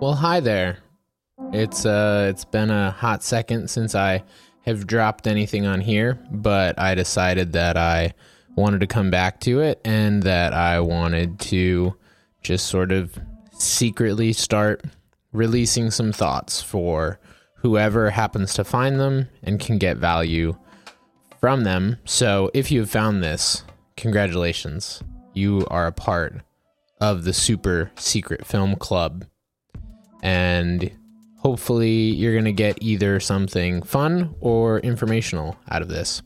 Well, hi there. It's uh it's been a hot second since I have dropped anything on here, but I decided that I wanted to come back to it and that I wanted to just sort of secretly start releasing some thoughts for whoever happens to find them and can get value from them. So, if you have found this, congratulations. You are a part of the super secret film club and hopefully you're going to get either something fun or informational out of this.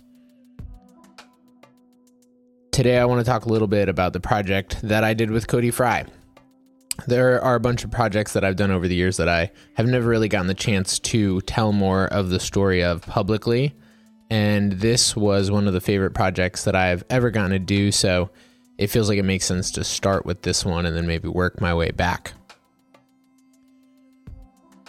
Today, I want to talk a little bit about the project that I did with Cody Fry. There are a bunch of projects that I've done over the years that I have never really gotten the chance to tell more of the story of publicly. And this was one of the favorite projects that I've ever gotten to do. So it feels like it makes sense to start with this one and then maybe work my way back.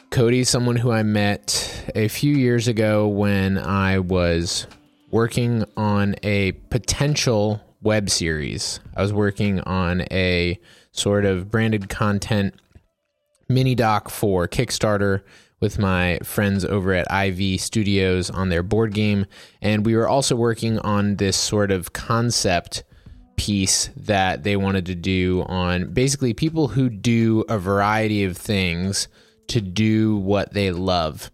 Cody's someone who I met a few years ago when I was working on a potential web series. I was working on a sort of branded content mini doc for Kickstarter with my friends over at IV Studios on their board game. And we were also working on this sort of concept piece that they wanted to do on basically people who do a variety of things to do what they love.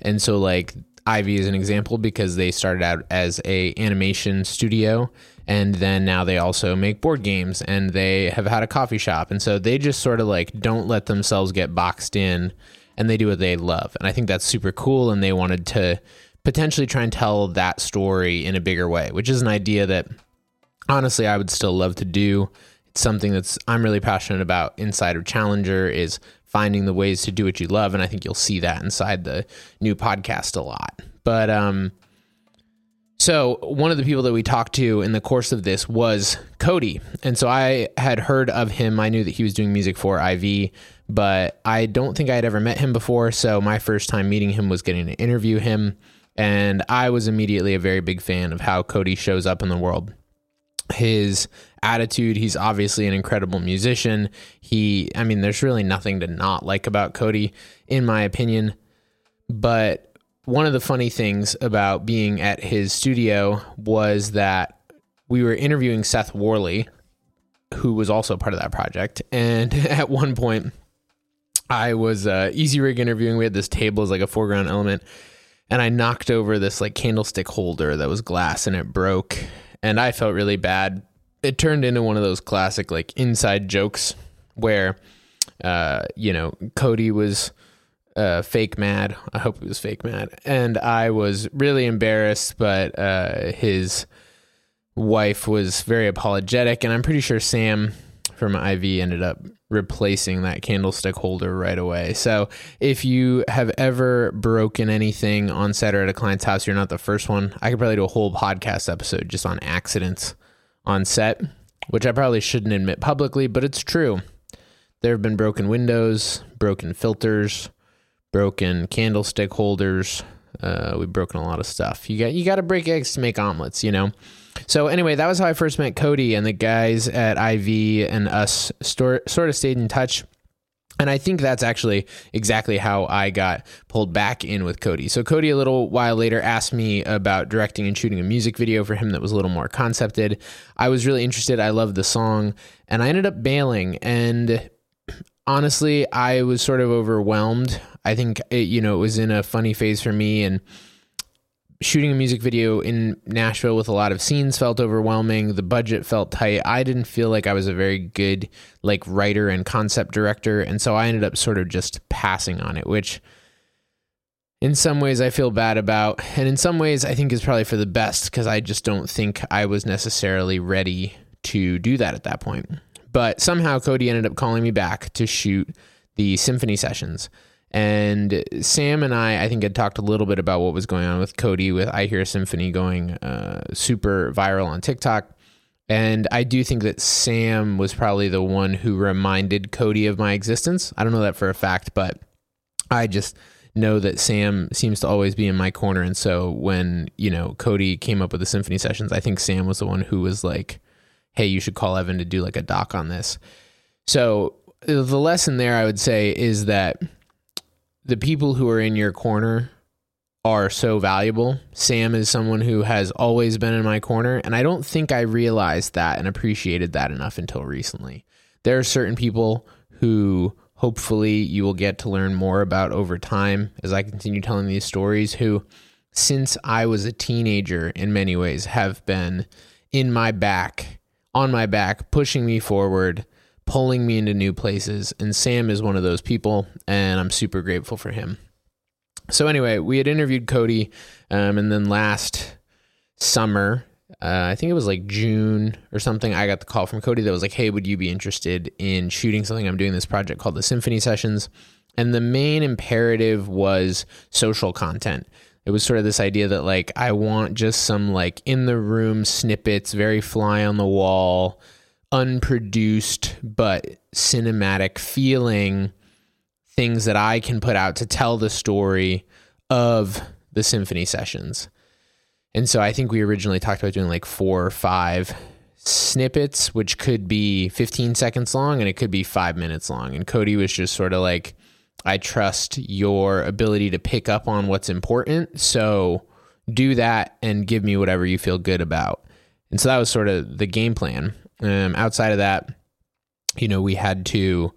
And so like IV is an example because they started out as a animation studio and then now they also make board games and they have had a coffee shop and so they just sort of like don't let themselves get boxed in and they do what they love. And I think that's super cool and they wanted to potentially try and tell that story in a bigger way, which is an idea that honestly I would still love to do. It's something that's I'm really passionate about inside of Challenger is finding the ways to do what you love. And I think you'll see that inside the new podcast a lot. But um, so one of the people that we talked to in the course of this was Cody. And so I had heard of him. I knew that he was doing music for IV, but I don't think I had ever met him before. So my first time meeting him was getting to interview him. And I was immediately a very big fan of how Cody shows up in the world. His attitude. He's obviously an incredible musician. He, I mean, there's really nothing to not like about Cody, in my opinion. But one of the funny things about being at his studio was that we were interviewing Seth Worley, who was also part of that project. And at one point, I was uh, Easyrig interviewing. We had this table as like a foreground element, and I knocked over this like candlestick holder that was glass, and it broke. And I felt really bad it turned into one of those classic like inside jokes where uh, you know Cody was uh, fake mad. I hope he was fake mad, and I was really embarrassed. But uh, his wife was very apologetic, and I'm pretty sure Sam from IV ended up replacing that candlestick holder right away. So if you have ever broken anything on set or at a client's house, you're not the first one. I could probably do a whole podcast episode just on accidents on set, which I probably shouldn't admit publicly, but it's true. There have been broken windows, broken filters, broken candlestick holders. Uh, we've broken a lot of stuff. You got you got to break eggs to make omelets, you know. So anyway, that was how I first met Cody, and the guys at IV and us sort of stayed in touch and I think that's actually exactly how I got pulled back in with Cody. So, Cody, a little while later, asked me about directing and shooting a music video for him that was a little more concepted. I was really interested. I loved the song, and I ended up bailing. And honestly, I was sort of overwhelmed. I think, it, you know, it was in a funny phase for me. And shooting a music video in Nashville with a lot of scenes felt overwhelming. The budget felt tight. I didn't feel like I was a very good like writer and concept director, and so I ended up sort of just passing on it, which in some ways I feel bad about, and in some ways I think is probably for the best because I just don't think I was necessarily ready to do that at that point. But somehow Cody ended up calling me back to shoot the symphony sessions. And Sam and I, I think, had talked a little bit about what was going on with Cody with I Hear Symphony going uh, super viral on TikTok. And I do think that Sam was probably the one who reminded Cody of my existence. I don't know that for a fact, but I just know that Sam seems to always be in my corner. And so when, you know, Cody came up with the symphony sessions, I think Sam was the one who was like, hey, you should call Evan to do like a doc on this. So the lesson there, I would say, is that the people who are in your corner are so valuable. Sam is someone who has always been in my corner, and I don't think I realized that and appreciated that enough until recently. There are certain people who hopefully you will get to learn more about over time as I continue telling these stories who since I was a teenager in many ways have been in my back, on my back, pushing me forward, pulling me into new places. And Sam is one of those people, and I'm super grateful for him. So, anyway, we had interviewed Cody, um, and then last summer, uh, I think it was like June or something, I got the call from Cody that was like, Hey, would you be interested in shooting something? I'm doing this project called the Symphony Sessions. And the main imperative was social content. It was sort of this idea that, like, I want just some, like, in the room snippets, very fly on the wall, unproduced, but cinematic feeling things that I can put out to tell the story of the symphony sessions. And so I think we originally talked about doing like four or five snippets, which could be 15 seconds long and it could be five minutes long. And Cody was just sort of like, I trust your ability to pick up on what's important. So do that and give me whatever you feel good about. And so that was sort of the game plan. Um, outside of that, you know, we had to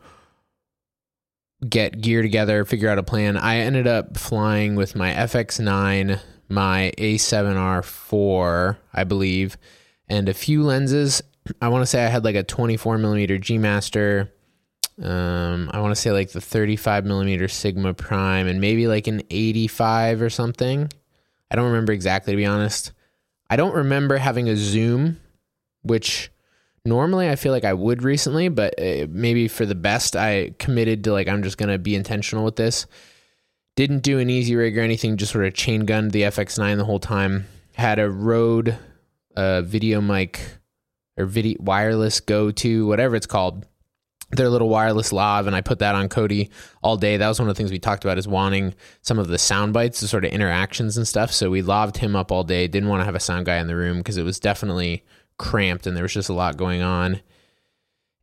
get gear together, figure out a plan. I ended up flying with my FX9, my A7R4, I believe, and a few lenses. I want to say I had like a 24 millimeter G Master. Um, I want to say like the 35 millimeter Sigma Prime and maybe like an 85 or something. I don't remember exactly to be honest. I don't remember having a zoom, which normally I feel like I would recently, but uh, maybe for the best, I committed to like, I'm just going to be intentional with this. Didn't do an easy rig or anything, just sort of chain gunned the FX9 the whole time. Had a Rode uh, video mic or video wireless go to, whatever it's called. Their little wireless lav, and I put that on Cody all day. That was one of the things we talked about is wanting some of the sound bites, the sort of interactions and stuff. So we laved him up all day. Didn't want to have a sound guy in the room because it was definitely cramped and there was just a lot going on.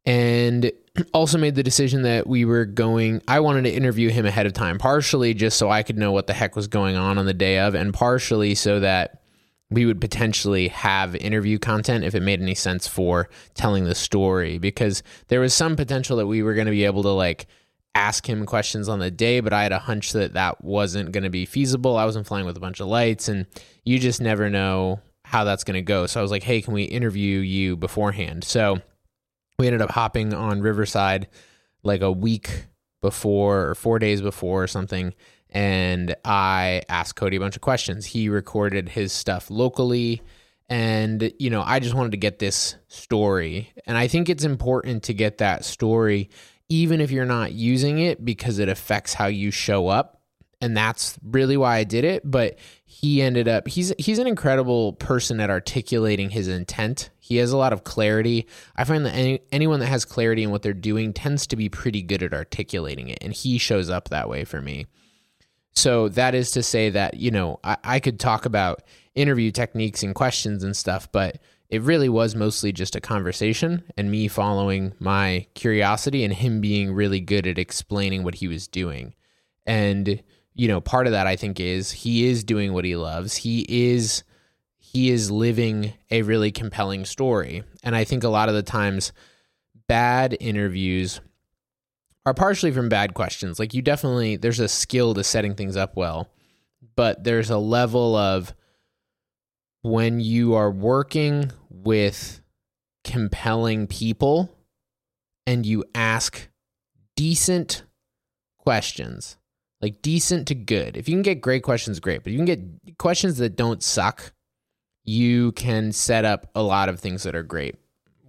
And also made the decision that we were going, I wanted to interview him ahead of time, partially just so I could know what the heck was going on on the day of, and partially so that we would potentially have interview content if it made any sense for telling the story because there was some potential that we were going to be able to like ask him questions on the day but i had a hunch that that wasn't going to be feasible i wasn't flying with a bunch of lights and you just never know how that's going to go. So I was like, hey, can we interview you beforehand? So we ended up hopping on Riverside like a week before or four days before or something. And I asked Cody a bunch of questions. He recorded his stuff locally. And, you know, I just wanted to get this story. And I think it's important to get that story, even if you're not using it, because it affects how you show up and that's really why I did it. But he ended up he's he's an incredible person at articulating his intent. He has a lot of clarity. I find that any, anyone that has clarity in what they're doing tends to be pretty good at articulating it, and he shows up that way for me. So that is to say that you know I, I could talk about interview techniques and questions and stuff, but it really was mostly just a conversation and me following my curiosity and him being really good at explaining what he was doing. And you know, part of that I think is he is doing what he loves. He is he is living a really compelling story. And I think a lot of the times bad interviews are partially from bad questions. Like you definitely there's a skill to setting things up well, but there's a level of when you are working with compelling people and you ask decent questions like decent to good. If you can get great questions, great. But you can get questions that don't suck, you can set up a lot of things that are great.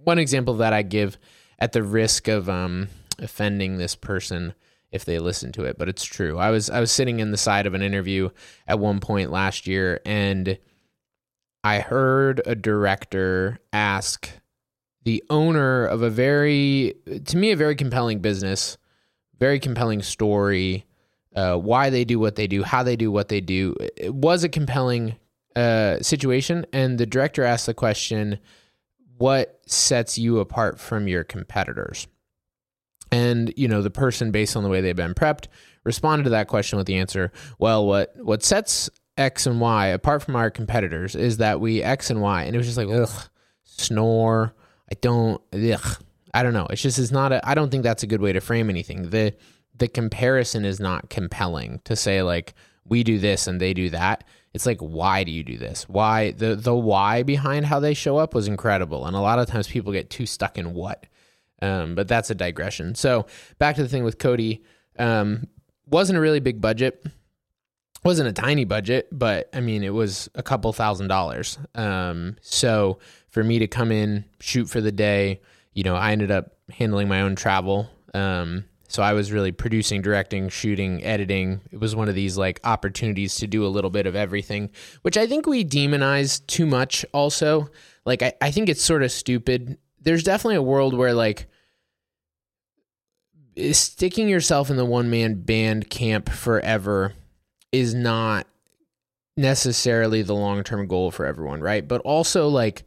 One example that I give at the risk of um, offending this person if they listen to it, but it's true. I was I was sitting in the side of an interview at one point last year and I heard a director ask the owner of a very to me a very compelling business, very compelling story uh, why they do what they do, how they do what they do. It was a compelling uh, situation, and the director asked the question, "What sets you apart from your competitors?" And you know, the person, based on the way they've been prepped, responded to that question with the answer, "Well, what what sets X and Y apart from our competitors is that we X and Y," and it was just like, ugh, snore. I don't, ugh, I don't know. It's just it's not a. I don't think that's a good way to frame anything. the The comparison is not compelling to say like we do this and they do that. It's like why do you do this? Why the the why behind how they show up was incredible, and a lot of times people get too stuck in what. Um, but that's a digression. So back to the thing with Cody. Um, wasn't a really big budget. Wasn't a tiny budget, but I mean, it was a couple thousand dollars. Um, so for me to come in, shoot for the day, you know, I ended up handling my own travel. Um, so I was really producing, directing, shooting, editing. It was one of these like opportunities to do a little bit of everything, which I think we demonize too much also. Like, I, I think it's sort of stupid. There's definitely a world where like sticking yourself in the one man band camp forever is not necessarily the long term goal for everyone, right? But also, like,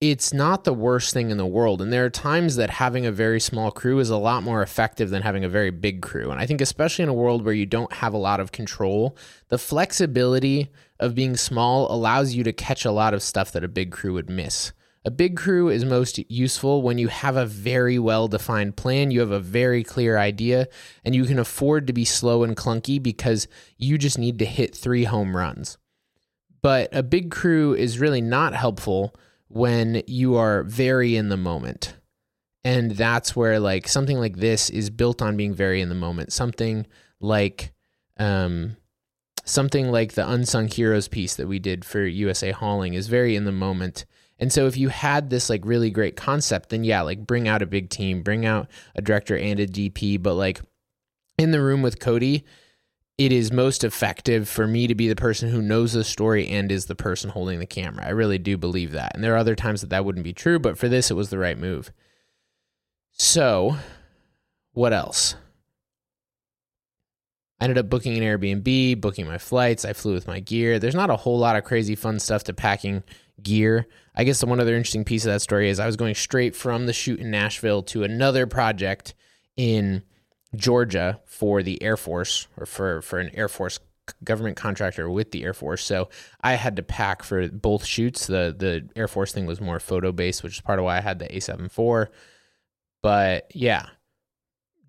it's not the worst thing in the world. And there are times that having a very small crew is a lot more effective than having a very big crew. And I think, especially in a world where you don't have a lot of control, the flexibility of being small allows you to catch a lot of stuff that a big crew would miss. A big crew is most useful when you have a very well defined plan, you have a very clear idea, and you can afford to be slow and clunky because you just need to hit three home runs. But a big crew is really not helpful when you are very in the moment. And that's where like something like this is built on being very in the moment. Something like um something like the unsung heroes piece that we did for USA Hauling is very in the moment and so if you had this like really great concept, then yeah, like bring out a big team, bring out a director and a DP, but like in the room with Cody, it is most effective for me to be the person who knows the story and is the person holding the camera. I really do believe that. And there are other times that that wouldn't be true, but for this, it was the right move. So, what else? I ended up booking an Airbnb, booking my flights. I flew with my gear. There's not a whole lot of crazy fun stuff to packing gear. I guess the one other interesting piece of that story is I was going straight from the shoot in Nashville to another project in Georgia for the Air Force or for, for an Air Force government contractor with the Air Force. So I had to pack for both shoots. The the Air Force thing was more photo based, which is part of why I had the A7 IV. But yeah,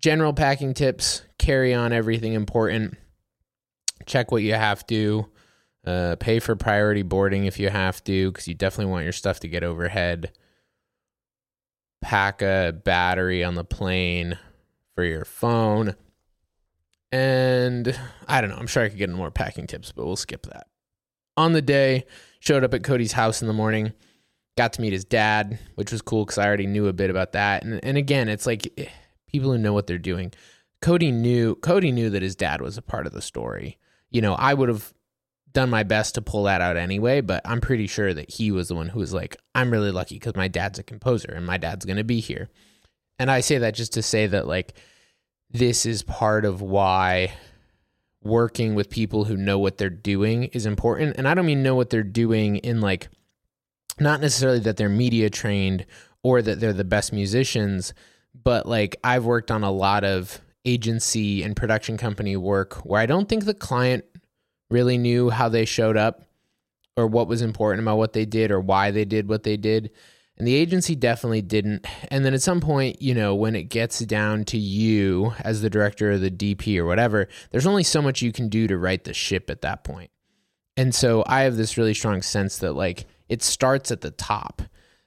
general packing tips, carry on everything important. Check what you have to. Uh, pay for priority boarding if you have to, because you definitely want your stuff to get overhead. Pack a battery on the plane for your phone. And I don't know, I'm sure I could get more packing tips, but we'll skip that. On the day, showed up at Cody's house in the morning, got to meet his dad, which was cool because I already knew a bit about that. And, and again, it's like eh, people who know what they're doing. Cody knew Cody knew that his dad was a part of the story. You know, I would have done my best to pull that out anyway, but I'm pretty sure that he was the one who was like, I'm really lucky because my dad's a composer and my dad's going to be here. And I say that just to say that, like, this is part of why working with people who know what they're doing is important. And I don't mean know what they're doing in like, not necessarily that they're media trained or that they're the best musicians, but like, I've worked on a lot of agency and production company work where I don't think the client really knew how they showed up or what was important about what they did or why they did what they did. And the agency definitely didn't. And then at some point, you know, when it gets down to you as the director or the DP or whatever, there's only so much you can do to right the ship at that point. And so I have this really strong sense that like it starts at the top.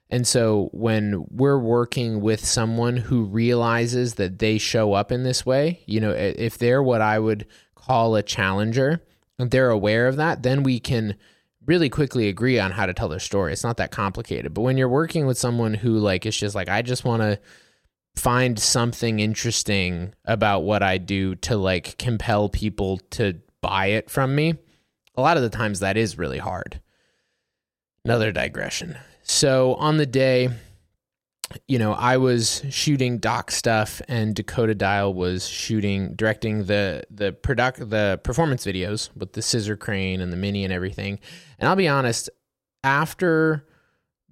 And so when we're working with someone who realizes that they show up in this way, you know, if they're what I would call a challenger, and they're aware of that, then we can really quickly agree on how to tell their story. It's not that complicated. But when you're working with someone who like it's just like I just want to find something interesting about what I do to like compel people to buy it from me, a lot of the times that is really hard. Another digression. So on the day you know, I was shooting doc stuff and Dakota Dial was shooting directing the the product the performance videos with the scissor crane and the mini and everything. And I'll be honest, after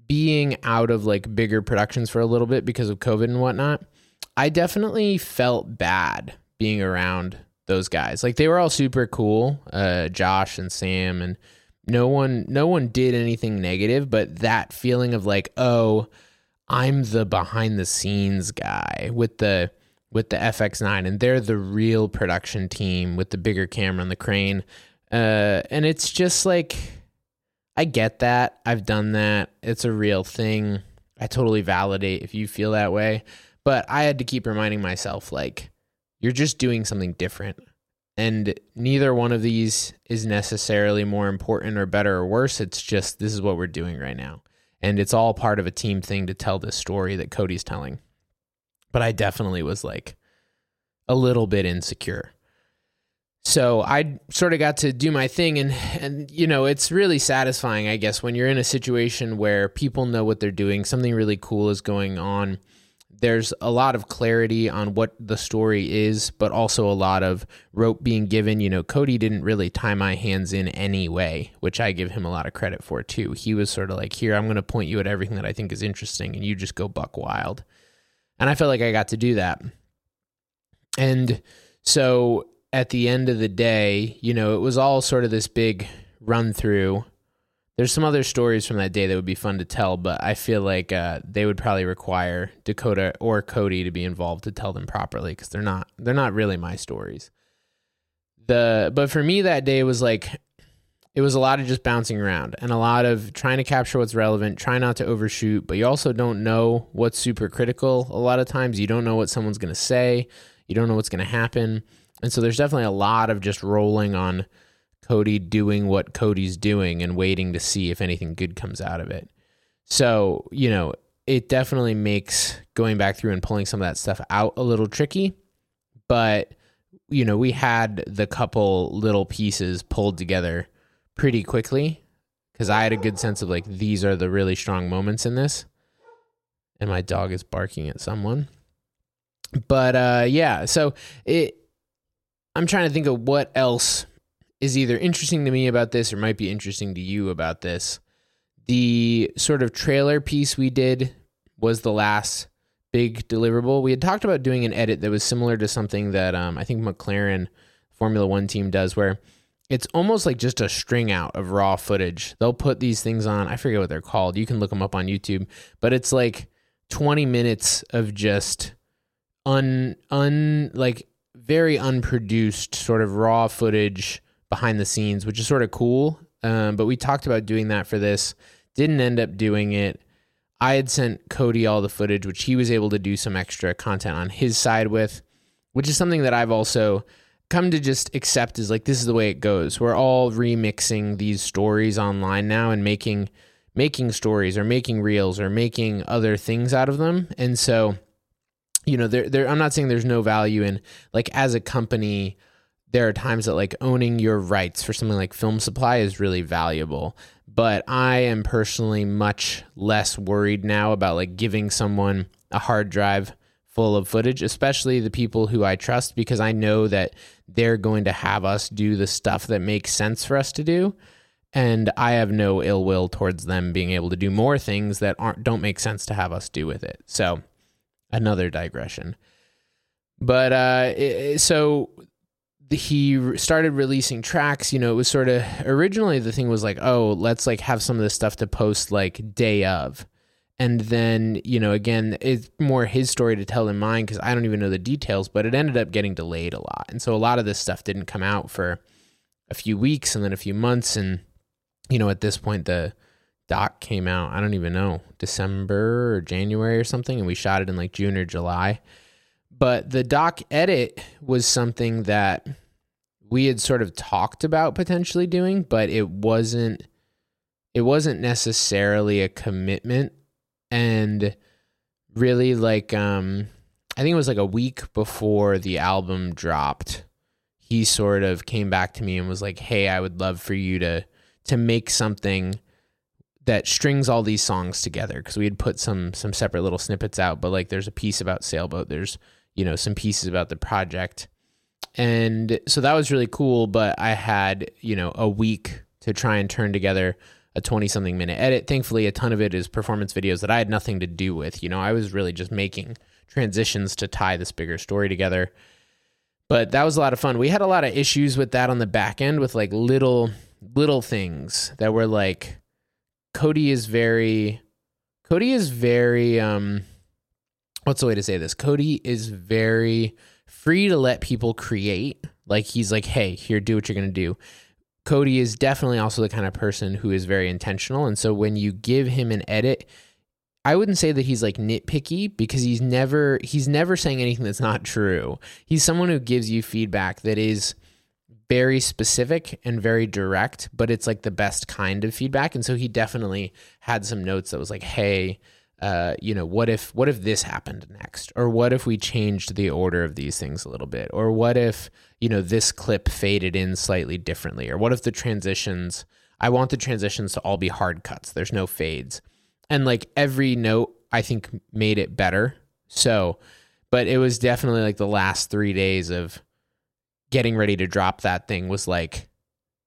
being out of like bigger productions for a little bit because of COVID and whatnot, I definitely felt bad being around those guys. Like they were all super cool, uh, Josh and Sam, and no one no one did anything negative, but that feeling of like, oh, I'm the behind the scenes guy with the with the FX9 and they're the real production team with the bigger camera and the crane. Uh, and it's just like I get that. I've done that. It's a real thing. I totally validate if you feel that way. But I had to keep reminding myself like you're just doing something different. And neither one of these is necessarily more important or better or worse. It's just this is what we're doing right now. And it's all part of a team thing to tell this story that Cody's telling. But I definitely was like a little bit insecure. So I sort of got to do my thing and and you know, it's really satisfying I guess when you're in a situation where people know what they're doing, something really cool is going on there's a lot of clarity on what the story is, but also a lot of rope being given. You know, Cody didn't really tie my hands in any way, which I give him a lot of credit for too. He was sort of like, here, I'm going to point you at everything that I think is interesting, and you just go buck wild. And I felt like I got to do that. And so at the end of the day, you know, it was all sort of this big run through there's some other stories from that day that would be fun to tell, but I feel like uh, they would probably require Dakota or Cody to be involved to tell them properly because they're not they're not really my stories. The but for me that day was like it was a lot of just bouncing around and a lot of trying to capture what's relevant, try not to overshoot, but you also don't know what's super critical. A lot of times you don't know what someone's going to say, you don't know what's going to happen. And so there's definitely a lot of just rolling on Cody doing what Cody's doing and waiting to see if anything good comes out of it. So, you know, it definitely makes going back through and pulling some of that stuff out a little tricky. But, you know, we had the couple little pieces pulled together pretty quickly because I had a good sense of like, these are the really strong moments in this. And my dog is barking at someone. But uh, yeah, so it, I'm trying to think of what else is either interesting to me about this or might be interesting to you about this. The sort of trailer piece we did was the last big deliverable. We had talked about doing an edit that was similar to something that um, I think McLaren Formula One team does, where it's almost like just a string out of raw footage. They'll put these things on. I forget what they're called. You can look them up on YouTube, but it's like 20 minutes of just un un like very unproduced sort of raw footage behind the scenes, which is sort of cool. Um, but we talked about doing that for this. Didn't end up doing it. I had sent Cody all the footage, which he was able to do some extra content on his side with, which is something that I've also come to just accept as like this is the way it goes. We're all remixing these stories online now and making making stories or making reels or making other things out of them. And so, you know, there there I'm not saying there's no value in like as a company there are times that like owning your rights for something like film supply is really valuable but i am personally much less worried now about like giving someone a hard drive full of footage especially the people who i trust because i know that they're going to have us do the stuff that makes sense for us to do and i have no ill will towards them being able to do more things that aren't don't make sense to have us do with it. So another digression. But uh, so he started releasing tracks you know it was sort of originally the thing was like oh let's like have some of this stuff to post like day of. And then you know again it's more his story to tell than mine because i don't even know the details but it ended up getting delayed a lot. And so a lot of this stuff didn't come out for a few weeks and then a few months. And you know at this point the doc came out i don't even know december or january or something and we shot it in like june or july. But the doc edit was something that we had sort of talked about potentially doing, but it wasn't it wasn't necessarily a commitment. And really like um I think it was like a week before the album dropped he sort of came back to me and was like hey I would love for you to to make something that strings all these songs together. Because we had put some some separate little snippets out but like there's a piece about sailboat there's you know some pieces about the project and so that was really cool but i had you know a week to try and turn together a 20 something minute edit. Thankfully a ton of it is performance videos that i had nothing to do with. You know i was really just making transitions to tie this bigger story together. But that was a lot of fun. We had a lot of issues with that on the back end with like little little things that were like Cody is very Cody is very um what's the way to say this? Cody is very free to let people create. Like he's like, "Hey, here do what you're going to do." Cody is definitely also the kind of person who is very intentional and so when you give him an edit, I wouldn't say that he's like nitpicky because he's never he's never saying anything that's not true. He's someone who gives you feedback that is very specific and very direct, but it's like the best kind of feedback. And so he definitely had some notes that was like, hey, uh, you know, what if what if this happened next? Or what if we changed the order of these things a little bit? Or what if, you know, this clip faded in slightly differently? Or what if the transitions I want the transitions to all be hard cuts. There's no fades. And like every note I think made it better. So, but it was definitely like the last 3 days of getting ready to drop that thing was like,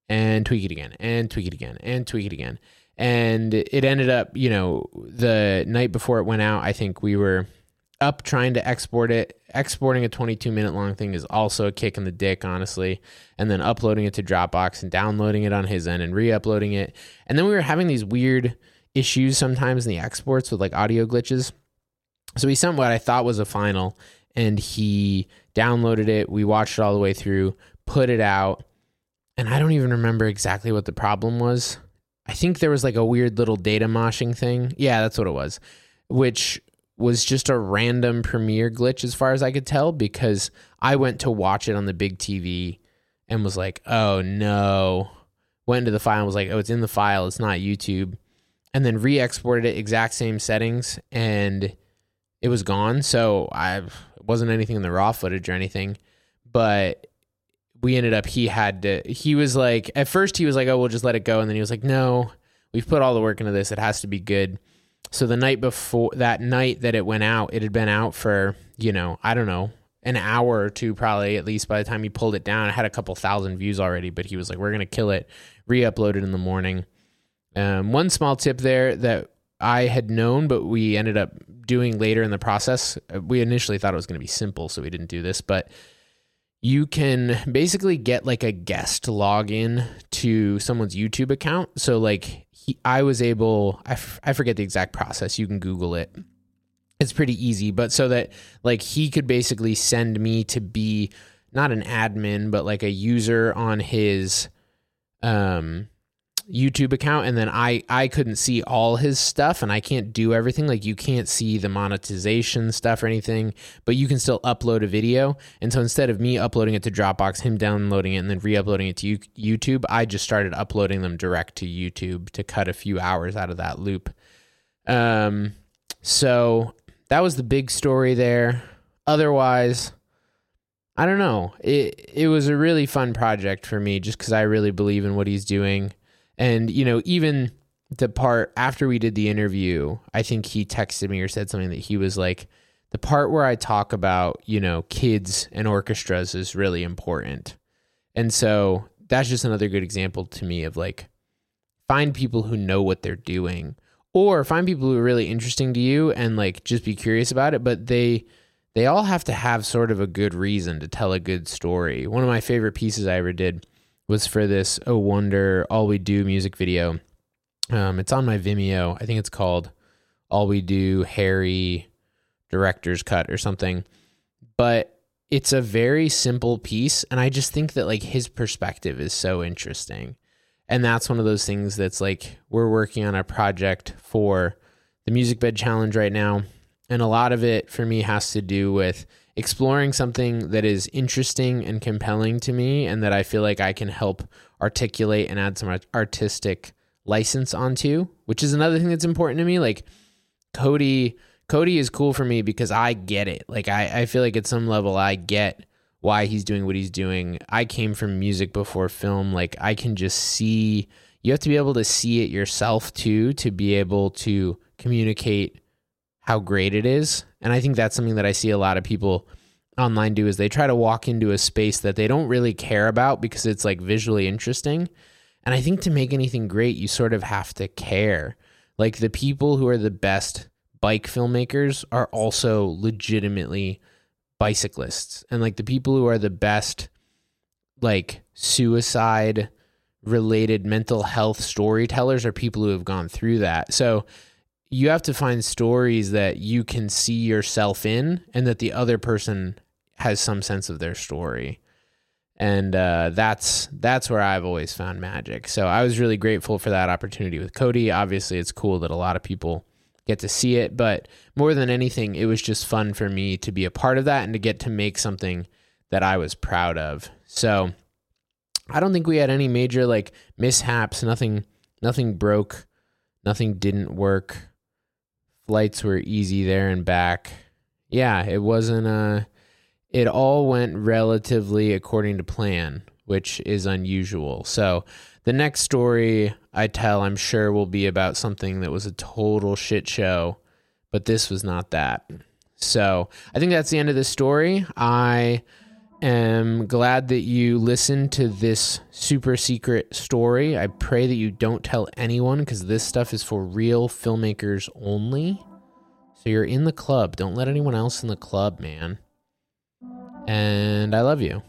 and tweak it again, and tweak it again, and tweak it again. And it ended up, you know, the night before it went out, I think we were up trying to export it. Exporting a 22 minute long thing is also a kick in the dick, honestly. And then uploading it to Dropbox and downloading it on his end and re uploading it. And then we were having these weird issues sometimes in the exports with like audio glitches. So he sent what I thought was a final and he downloaded it. We watched it all the way through, put it out, and I don't even remember exactly what the problem was. I think there was like a weird little data moshing thing. Yeah, that's what it was, which was just a random Premiere glitch as far as I could tell because I went to watch it on the big TV and was like, oh no. Went into the file and was like, oh, it's in the file, it's not YouTube. And then re exported it, exact same settings, and it was gone. So I wasn't anything in the raw footage or anything, but we ended up he had to he was like at first he was like oh we'll just let it go. And then he was like no we've put all the work into this. It has to be good. So the night before that night that it went out it had been out for you know i don't know an hour or two probably at least by the time he pulled it down. It had a couple thousand views already but he was like we're gonna kill it. Re-upload it in the morning. Um, one small tip there that i had known but we ended up doing later in the process. Uh, we initially thought it was going to be simple, so we didn't do this, but you can basically get like a guest login to someone's YouTube account. So like he, I was able, I, f- I forget the exact process. You can Google it. It's pretty easy, but so that like he could basically send me to be not an admin, but like a user on his um YouTube account and then I I couldn't see all his stuff and I can't do everything. Like you can't see the monetization stuff or anything but you can still upload a video. And so instead of me uploading it to Dropbox him downloading it and then re-uploading it to YouTube I just started uploading them direct to YouTube to cut a few hours out of that loop. Um so that was the big story there. Otherwise I don't know. It it was a really fun project for me just cuz I really believe in what he's doing and, you know, even the part after we did the interview, I think he texted me or said something that he was like, the part where I talk about, you know, kids and orchestras is really important. And so that's just another good example to me of like, find people who know what they're doing or find people who are really interesting to you and like just be curious about it but they they all have to have sort of a good reason to tell a good story one of my favorite pieces i ever did was for this Oh Wonder All We Do music video. Um, it's on my Vimeo. I think it's called All We Do Harry Director's Cut or something. But it's a very simple piece. And I just think that like his perspective is so interesting. And that's one of those things that's like we're working on a project for the Musicbed Challenge right now. And a lot of it for me has to do with exploring something that is interesting and compelling to me and that I feel like I can help articulate and add some artistic license onto, which is another thing that's important to me. Like Cody, Cody is cool for me because I get it. Like I, I feel like at some level I get why he's doing what he's doing. I came from music before film. Like I can just see, you have to be able to see it yourself too to be able to communicate how great it is. And I think that's something that I see a lot of people online do is they try to walk into a space that they don't really care about because it's like visually interesting. And I think to make anything great, you sort of have to care. Like the people who are the best bike filmmakers are also legitimately bicyclists. And like the people who are the best like suicide related mental health storytellers are people who have gone through that. So you have to find stories that you can see yourself in and that the other person has some sense of their story and uh, that's that's where I've always found magic. So I was really grateful for that opportunity with Cody. Obviously, it's cool that a lot of people get to see it, but more than anything, it was just fun for me to be a part of that and to get to make something that I was proud of. So I don't think we had any major like mishaps. Nothing nothing broke. Nothing didn't work. Flights were easy there and back. Yeah, it wasn't a it all went relatively according to plan, which is unusual. So, the next story I tell, I'm sure, will be about something that was a total shit show, but this was not that. So, I think that's the end of the story. I am glad that you listened to this super secret story. I pray that you don't tell anyone because this stuff is for real filmmakers only. So, you're in the club. Don't let anyone else in the club, man and I love you.